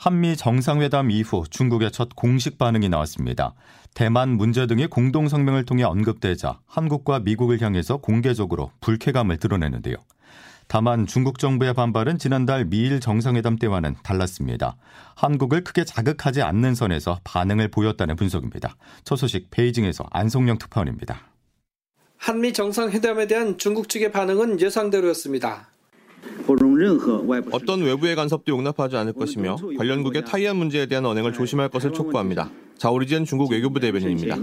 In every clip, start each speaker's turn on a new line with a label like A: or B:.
A: 한미 정상회담 이후 중국의 첫 공식 반응이 나왔습니다. 대만 문제 등의 공동 성명을 통해 언급되자 한국과 미국을 향해서 공개적으로 불쾌감을 드러내는데요. 다만 중국 정부의 반발은 지난달 미일 정상회담 때와는 달랐습니다. 한국을 크게 자극하지 않는 선에서 반응을 보였다는 분석입니다. 첫 소식 베이징에서 안성영 특파원입니다.
B: 한미 정상회담에 대한 중국 측의 반응은 예상대로였습니다.
C: 어떤 외부의 간섭도 용납하지 않을 것이며 관련국의 타이완 문제에 대한 언행을 조심할 것을 촉구합니다. 자오리젠 중국 외교부 대변인입니다.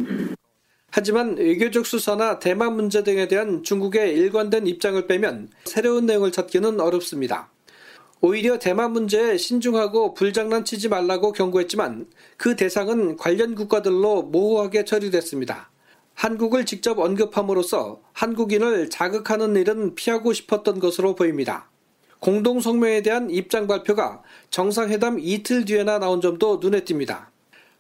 B: 하지만 외교적 수사나 대만 문제 등에 대한 중국의 일관된 입장을 빼면 새로운 내용을 찾기는 어렵습니다. 오히려 대만 문제에 신중하고 불장난치지 말라고 경고했지만 그 대상은 관련 국가들로 모호하게 처리됐습니다. 한국을 직접 언급함으로써 한국인을 자극하는 일은 피하고 싶었던 것으로 보입니다. 공동 성명에 대한 입장 발표가 정상회담 이틀 뒤에나 나온 점도 눈에 띕니다.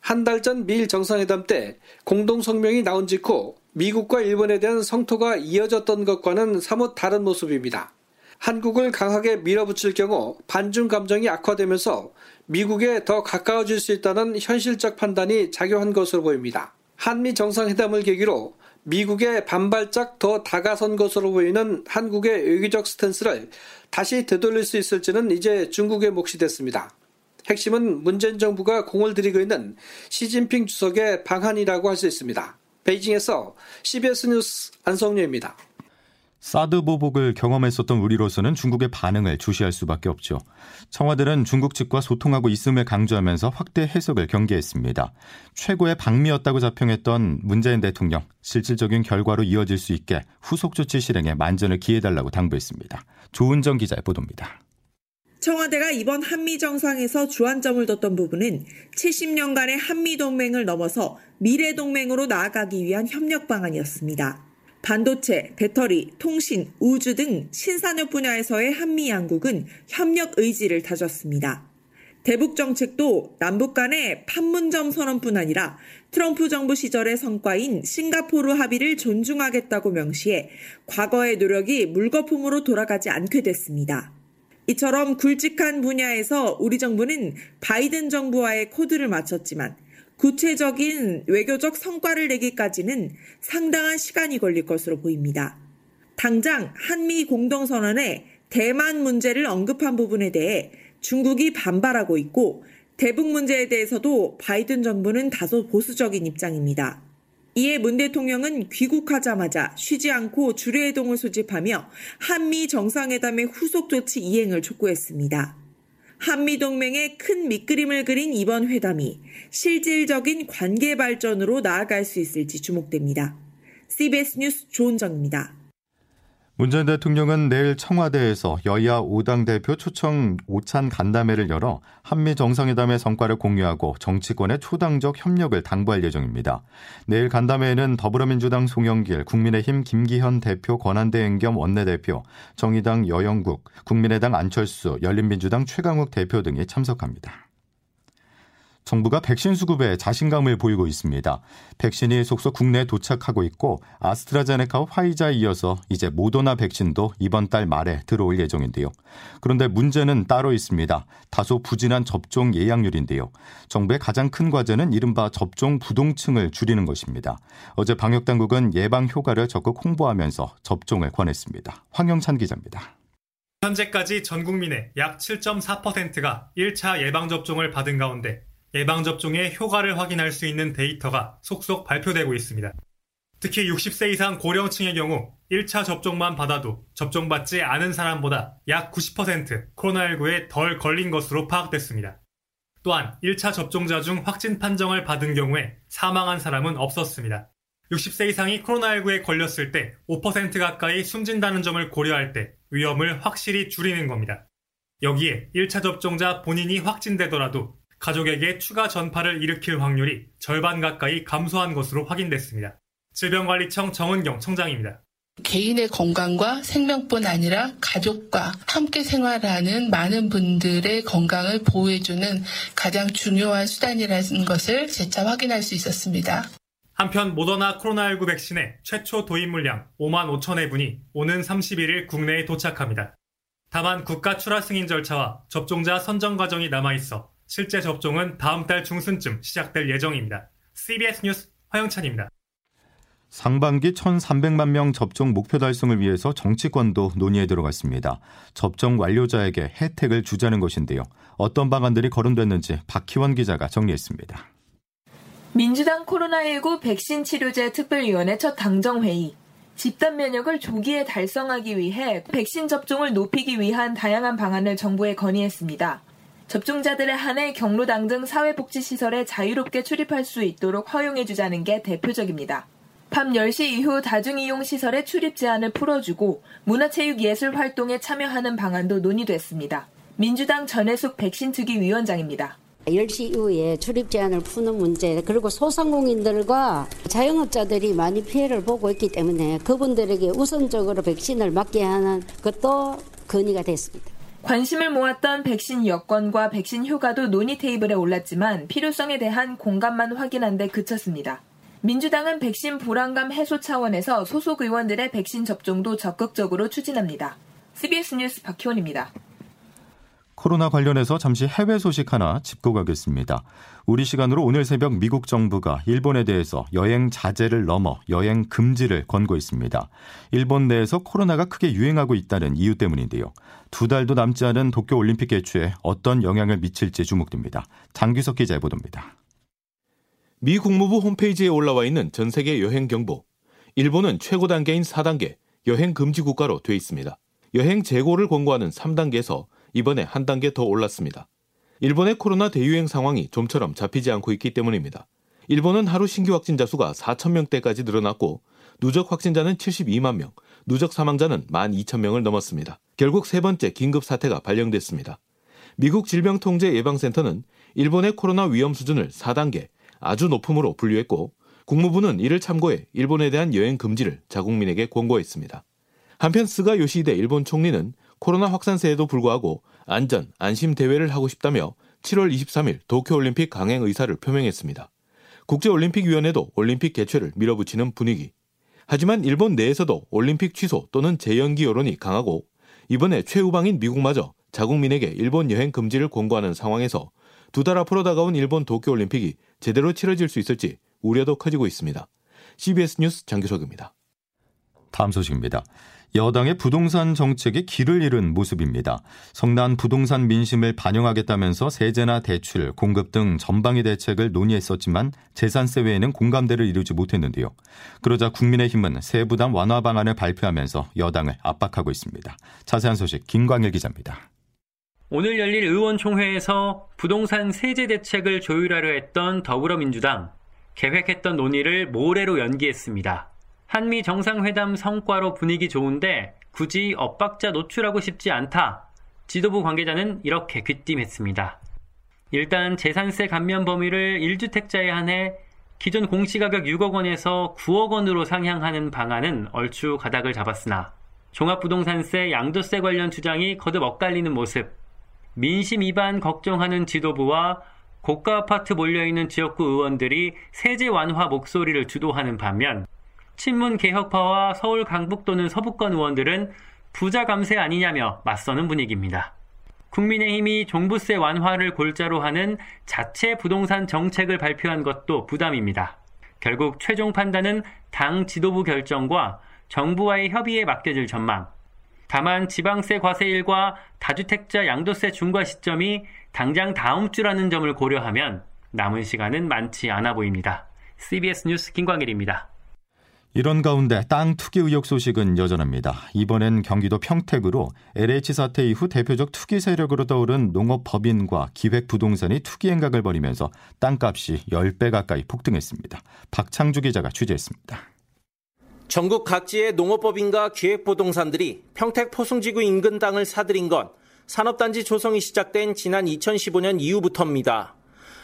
B: 한 달 전 미일 정상회담 때 공동 성명이 나온 직후 미국과 일본에 대한 성토가 이어졌던 것과는 사뭇 다른 모습입니다. 한국을 강하게 밀어붙일 경우 반중 감정이 악화되면서 미국에 더 가까워질 수 있다는 현실적 판단이 작용한 것으로 보입니다. 한미 정상회담을 계기로 미국의 반발짝 더 다가선 것으로 보이는 한국의 외교적 스탠스를 다시 되돌릴 수 있을지는 이제 중국의 몫이 됐습니다. 핵심은 문재인 정부가 공을 들이고 있는 시진핑 주석의 방한이라고 할 수 있습니다. 베이징에서 CBS 뉴스 안성료입니다.
A: 사드 보복을 경험했었던 우리로서는 중국의 반응을 주시할 수밖에 없죠. 청와대는 중국 측과 소통하고 있음을 강조하면서 확대 해석을 경계했습니다. 최고의 방미였다고 자평했던 문재인 대통령 실질적인 결과로 이어질 수 있게 후속 조치 실행에 만전을 기해달라고 당부했습니다. 조은정 기자의 보도입니다.
D: 청와대가 이번 한미 정상에서 주안점을 뒀던 부분은 70년간의 한미 동맹을 넘어서 미래 동맹으로 나아가기 위한 협력 방안이었습니다. 반도체, 배터리, 통신, 우주 등 신산업 분야에서의 한미 양국은 협력 의지를 다졌습니다. 대북 정책도 남북 간의 판문점 선언뿐 아니라 트럼프 정부 시절의 성과인 싱가포르 합의를 존중하겠다고 명시해 과거의 노력이 물거품으로 돌아가지 않게 됐습니다. 이처럼 굵직한 분야에서 우리 정부는 바이든 정부와의 코드를 맞췄지만 구체적인 외교적 성과를 내기까지는 상당한 시간이 걸릴 것으로 보입니다. 당장 한미 공동선언에 대만 문제를 언급한 부분에 대해 중국이 반발하고 있고 대북 문제에 대해서도 바이든 정부는 다소 보수적인 입장입니다. 이에 문 대통령은 귀국하자마자 쉬지 않고 주례회동을 소집하며 한미 정상회담의 후속 조치 이행을 촉구했습니다. 한미동맹의 큰 밑그림을 그린 이번 회담이 실질적인 관계 발전으로 나아갈 수 있을지 주목됩니다. CBS 뉴스 조은정입니다.
A: 문재인 대통령은 내일 청와대에서 여야 5당 대표 초청 오찬 간담회를 열어 한미 정상회담의 성과를 공유하고 정치권의 초당적 협력을 당부할 예정입니다. 내일 간담회에는 더불어민주당 송영길, 국민의힘 김기현 대표 권한대행 겸 원내대표, 정의당 여영국, 국민의당 안철수, 열린민주당 최강욱 대표 등이 참석합니다. 정부가 백신 수급에 자신감을 보이고 있습니다. 백신이 속속 국내에 도착하고 있고 아스트라제네카와 화이자에 이어서 이제 모더나 백신도 이번 달 말에 들어올 예정인데요. 그런데 문제는 따로 있습니다. 다소 부진한 접종 예약률인데요. 정부의 가장 큰 과제는 이른바 접종 부동층을 줄이는 것입니다. 어제 방역 당국은 예방 효과를 적극 홍보하면서 접종을 권했습니다. 황영찬 기자입니다.
E: 현재까지 전 국민의 약 7.4%가 1차 예방접종을 받은 가운데 예방접종의 효과를 확인할 수 있는 데이터가 속속 발표되고 있습니다. 특히 60세 이상 고령층의 경우 1차 접종만 받아도 접종받지 않은 사람보다 약 90% 코로나19에 덜 걸린 것으로 파악됐습니다. 또한 1차 접종자 중 확진 판정을 받은 경우에 사망한 사람은 없었습니다. 60세 이상이 코로나19에 걸렸을 때 5% 가까이 숨진다는 점을 고려할 때 위험을 확실히 줄이는 겁니다. 여기에 1차 접종자 본인이 확진되더라도 가족에게 추가 전파를 일으킬 확률이 절반 가까이 감소한 것으로 확인됐습니다. 질병관리청 정은경 청장입니다.
F: 개인의 건강과 생명뿐 아니라 가족과 함께 생활하는 많은 분들의 건강을 보호해주는 가장 중요한 수단이라는 것을 재차 확인할 수 있었습니다.
E: 한편 모더나 코로나19 백신의 최초 도입 물량 5만 5천 회분이 오는 31일 국내에 도착합니다. 다만 국가 출하 승인 절차와 접종자 선정 과정이 남아있어 실제 접종은 다음 달 중순쯤 시작될 예정입니다. CBS 뉴스 화영찬입니다.
A: 상반기 1,300만 명 접종 목표 달성을 위해서 정치권도 논의에 들어갔습니다. 접종 완료자에게 혜택을 주자는 것인데요. 어떤 방안들이 거론됐는지 박희원 기자가 정리했습니다.
G: 민주당 코로나19 백신 치료제 특별위원회 첫 당정회의. 집단 면역을 조기에 달성하기 위해 백신 접종을 높이기 위한 다양한 방안을 정부에 건의했습니다. 접종자들에 한해 경로당 등 사회복지시설에 자유롭게 출입할 수 있도록 허용해주자는 게 대표적입니다. 밤 10시 이후 다중이용 시설의 출입 제한을 풀어주고 문화체육예술 활동에 참여하는 방안도 논의됐습니다. 민주당 전해숙 백신특위 위원장입니다.
H: 10시 이후에 출입 제한을 푸는 문제 그리고 소상공인들과 자영업자들이 많이 피해를 보고 있기 때문에 그분들에게 우선적으로 백신을 맞게 하는 것도 건의가 됐습니다.
G: 관심을 모았던 백신 여건과 백신 효과도 논의 테이블에 올랐지만 필요성에 대한 공감만 확인한 데 그쳤습니다. 민주당은 백신 불안감 해소 차원에서 소속 의원들의 백신 접종도 적극적으로 추진합니다. CBS 뉴스 박희원입니다.
A: 코로나 관련해서 잠시 해외 소식 하나 짚고 가겠습니다. 우리 시간으로 오늘 새벽 미국 정부가 일본에 대해서 여행 자제를 넘어 여행 금지를 권고했습니다. 일본 내에서 코로나가 크게 유행하고 있다는 이유 때문인데요. 두 달도 남지 않은 도쿄 올림픽 개최에 어떤 영향을 미칠지 주목됩니다. 장규석 기자의 보도입니다.
C: 미 국무부 홈페이지에 올라와 있는 전 세계 여행 경보. 일본은 최고 단계인 4단계 여행 금지 국가로 돼 있습니다. 여행 재고를 권고하는 3단계에서 이번에 한 단계 더 올랐습니다. 일본의 코로나 대유행 상황이 좀처럼 잡히지 않고 있기 때문입니다. 일본은 하루 신규 확진자 수가 4천 명대까지 늘어났고 누적 확진자는 72만 명, 누적 사망자는 12,000명을 넘었습니다. 결국 세 번째 긴급 사태가 발령됐습니다. 미국 질병통제예방센터는 일본의 코로나 위험 수준을 4단계 아주 높음으로 분류했고 국무부는 이를 참고해 일본에 대한 여행 금지를 자국민에게 권고했습니다. 한편 스가 요시히데 일본 총리는 코로나 확산세에도 불구하고 안전, 안심 대회를 하고 싶다며 7월 23일 도쿄올림픽 강행 의사를 표명했습니다. 국제올림픽위원회도 올림픽 개최를 밀어붙이는 분위기. 하지만 일본 내에서도 올림픽 취소 또는 재연기 여론이 강하고 이번에 최우방인 미국마저 자국민에게 일본 여행 금지를 권고하는 상황에서 두 달 앞으로 다가온 일본 도쿄올림픽이 제대로 치러질 수 있을지 우려도 커지고 있습니다. CBS 뉴스 장규석입니다.
A: 다음 소식입니다. 여당의 부동산 정책이 길을 잃은 모습입니다. 성난 부동산 민심을 반영하겠다면서 세제나 대출, 공급 등 전방위 대책을 논의했었지만 재산세 외에는 공감대를 이루지 못했는데요. 그러자 국민의힘은 세부담 완화 방안을 발표하면서 여당을 압박하고 있습니다. 자세한 소식 김광일 기자입니다.
I: 오늘 열릴 의원총회에서 부동산 세제 대책을 조율하려 했던 더불어민주당 계획했던 논의를 모레로 연기했습니다. 한미 정상회담 성과로 분위기 좋은데 굳이 엇박자 노출하고 싶지 않다. 지도부 관계자는 이렇게 귀띔했습니다. 일단 재산세 감면 범위를 1주택자에 한해 기존 공시가격 6억 원에서 9억 원으로 상향하는 방안은 얼추 가닥을 잡았으나 종합부동산세 양도세 관련 주장이 거듭 엇갈리는 모습, 민심 위반 걱정하는 지도부와 고가 아파트 몰려있는 지역구 의원들이 세제 완화 목소리를 주도하는 반면 친문 개혁파와 서울 강북도는 서부권 의원들은 부자 감세 아니냐며 맞서는 분위기입니다. 국민의힘이 종부세 완화를 골자로 하는 자체 부동산 정책을 발표한 것도 부담입니다. 결국 최종 판단은 당 지도부 결정과 정부와의 협의에 맡겨질 전망. 다만 지방세 과세일과 다주택자 양도세 중과 시점이 당장 다음 주라는 점을 고려하면 남은 시간은 많지 않아 보입니다. CBS 뉴스 김광일입니다.
A: 이런 가운데 땅 투기 의혹 소식은 여전합니다. 이번엔 경기도 평택으로 LH 사태 이후 대표적 투기 세력으로 떠오른 농업법인과 기획부동산이 투기 행각을 벌이면서 땅값이 10배 가까이 폭등했습니다. 박창주 기자가 취재했습니다.
J: 전국 각지의 농업법인과 기획부동산들이 평택 포승지구 인근 땅을 사들인 건 산업단지 조성이 시작된 지난 2015년 이후부터입니다.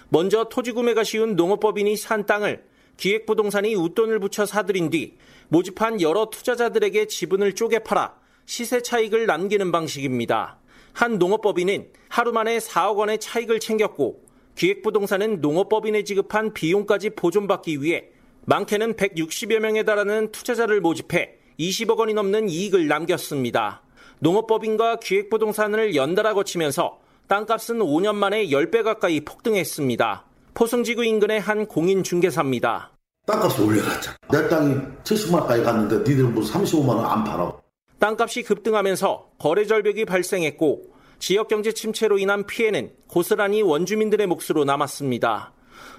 J: 먼저 토지 구매가 쉬운 농업법인이 산 땅을 기획부동산이 웃돈을 붙여 사들인 뒤 모집한 여러 투자자들에게 지분을 쪼개 팔아 시세 차익을 남기는 방식입니다. 한 농업법인은 하루 만에 4억 원의 차익을 챙겼고 기획부동산은 농업법인에 지급한 비용까지 보존받기 위해 많게는 160여 명에 달하는 투자자를 모집해 20억 원이 넘는 이익을 남겼습니다. 농업법인과 기획부동산을 연달아 거치면서 땅값은 5년 만에 10배 가까이 폭등했습니다. 포승지구 인근의 한 공인 중개사입니다.
K: 땅값을 올려놨잖아. 내 땅이 70만까지 갔는데 니들 무슨 35만 원 안 팔아.
J: 땅값이 급등하면서 거래 절벽이 발생했고 지역 경제 침체로 인한 피해는 고스란히 원주민들의 몫으로 남았습니다.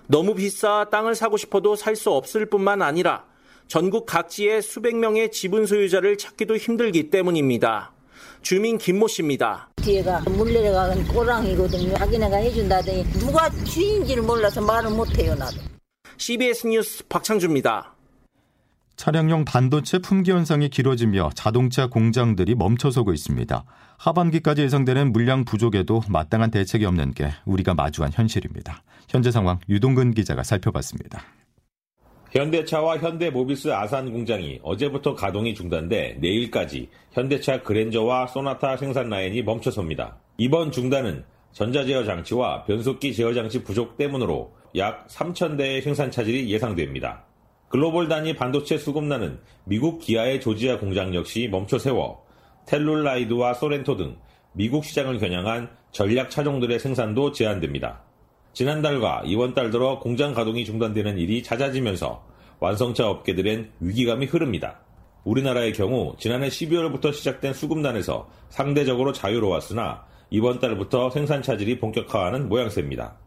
J: 너무 비싸 땅을 사고 싶어도 살 수 없을 뿐만 아니라 전국 각지의 수백 명의 지분 소유자를 찾기도 힘들기 때문입니다. 주민 김모 씨입니다.
L: 뒤에가 물 내려가는 꼬랑이거든요. 자기네가 해준다더니 누가 주인지를 몰라서 말을 못해요 나도.
J: CBS 뉴스 박창주입니다.
A: 차량용 반도체 품귀 현상이 길어지며 자동차 공장들이 멈춰서고 있습니다. 하반기까지 예상되는 물량 부족에도 마땅한 대책이 없는 게 우리가 마주한 현실입니다. 현재 상황 유동근 기자가 살펴봤습니다.
M: 현대차와 현대모비스 아산 공장이 어제부터 가동이 중단돼 내일까지 현대차 그랜저와 소나타 생산 라인이 멈춰섭니다. 이번 중단은 전자제어 장치와 변속기 제어 장치 부족 때문으로 약 3,000대의 생산 차질이 예상됩니다. 글로벌 단위 반도체 수급나는 미국 기아의 조지아 공장 역시 멈춰 세워 텔룰라이드와 소렌토 등 미국 시장을 겨냥한 전략 차종들의 생산도 제한됩니다. 지난달과 이번 달 들어 공장 가동이 중단되는 일이 잦아지면서 완성차 업계들엔 위기감이 흐릅니다. 우리나라의 경우 지난해 12월부터 시작된 수급난에서 상대적으로 자유로웠으나 이번 달부터 생산 차질이 본격화하는 모양새입니다.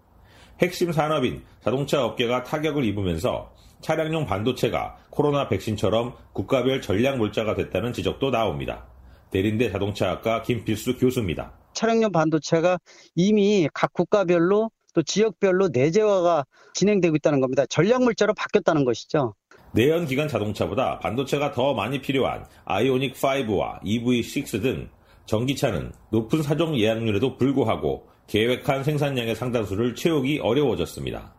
M: 핵심 산업인 자동차 업계가 타격을 입으면서 차량용 반도체가 코로나 백신처럼 국가별 전략 물자가 됐다는 지적도 나옵니다. 대린대 자동차학과 김필수 교수입니다.
N: 차량용 반도체가 이미 각 국가별로 또 지역별로 내재화가 진행되고 있다는 겁니다. 전략 물자로 바뀌었다는 것이죠.
M: 내연기관 자동차보다 반도체가 더 많이 필요한 아이오닉 5와 EV6 등 전기차는 높은 사종 예약률에도 불구하고 계획한 생산량의 상당수를 채우기 어려워졌습니다.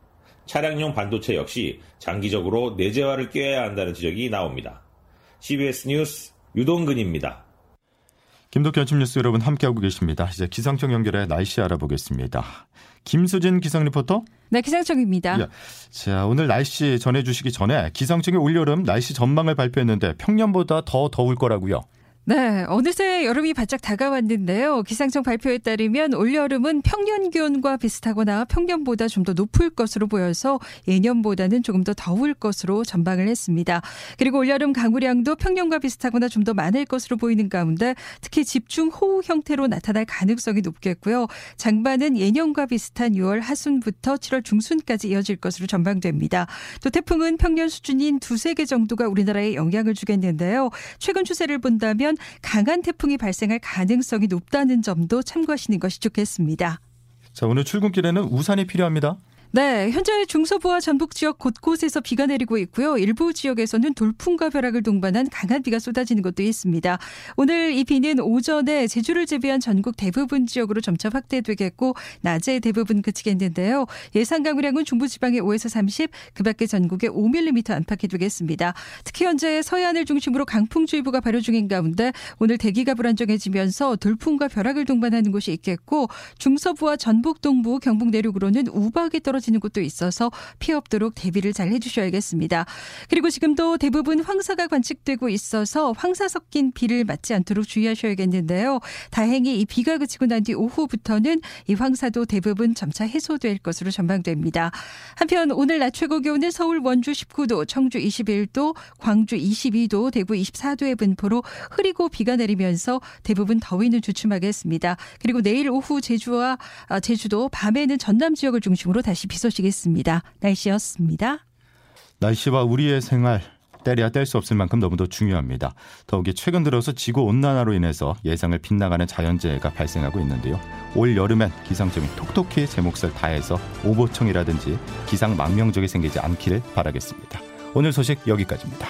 M: 차량용 반도체 역시 장기적으로 내재화를 꾀해야 한다는 지적이 나옵니다. CBS 뉴스 유동근입니다.
A: 김덕현 아침 뉴스 여러분 함께하고 계십니다. 이제 기상청 연결해 날씨 알아보겠습니다. 김수진 기상 리포터.
O: 네, 기상청입니다.
A: 예. 자, 오늘 날씨 전해주시기 전에 기상청이 올여름 날씨 전망을 발표했는데 평년보다 더 더울 거라고요.
O: 네, 어느새 여름이 바짝 다가왔는데요. 기상청 발표에 따르면 올여름은 평년 기온과 비슷하거나 평년보다 좀 더 높을 것으로 보여서 예년보다는 조금 더 더울 것으로 전망을 했습니다. 그리고 올여름 강우량도 평년과 비슷하거나 좀 더 많을 것으로 보이는 가운데 특히 집중 호우 형태로 나타날 가능성이 높겠고요. 장마는 예년과 비슷한 6월 하순부터 7월 중순까지 이어질 것으로 전망됩니다. 또 태풍은 평년 수준인 두세 개 정도가 우리나라에 영향을 주겠는데요. 최근 추세를 본다면 강한 태풍이 발생할 가능성이 높다는 점도 참고하시는 것이 좋겠습니다.
A: 자, 오늘 출근길에는 우산이 필요합니다.
O: 네, 현재 중서부와 전북 지역 곳곳에서 비가 내리고 있고요. 일부 지역에서는 돌풍과 벼락을 동반한 강한 비가 쏟아지는 곳도 있습니다. 오늘 이 비는 오전에 제주를 제외한 전국 대부분 지역으로 점차 확대되겠고 낮에 대부분 그치겠는데요. 예상 강우량은 중부지방에 5에서 30, 그밖에 전국에 5mm 안팎이 되겠습니다. 특히 현재 서해안을 중심으로 강풍주의보가 발효 중인 가운데 오늘 대기가 불안정해지면서 돌풍과 벼락을 동반하는 곳이 있겠고 중서부와 전북 동부, 경북 내륙으로는 우박이 떨어 떨어지는 곳도 있어서 피해 없도록 대비를 잘 해주셔야겠습니다. 그리고 지금도 대부분 황사가 관측되고 있어서 황사 섞인 비를 맞지 않도록 주의하셔야겠는데요. 다행히 이 비가 그치고 난 뒤 오후부터는 이 황사도 대부분 점차 해소될 것으로 전망됩니다. 한편 오늘 낮 최고 기온은 서울 원주 19도, 청주 21도, 광주 22도, 대구 24도의 분포로 흐리고 비가 내리면서 대부분 더위는 주춤하겠습니다. 그리고 내일 오후 제주와 아, 제주도 밤에는 전남 지역을 중심으로 다시 비 소식있습니다. 날씨였습니다.
A: 날씨와 우리의 생활 때려야 뗄 수 없을 만큼 너무도 중요합니다. 더욱이 최근 들어서 지구 온난화로 인해서 예상을 빗나가는 자연재해가 발생하고 있는데요. 올 여름엔 기상청이 톡톡히 제 몫을 다해서 오보청이라든지 기상 망명적이 생기지 않기를 바라겠습니다. 오늘 소식 여기까지입니다.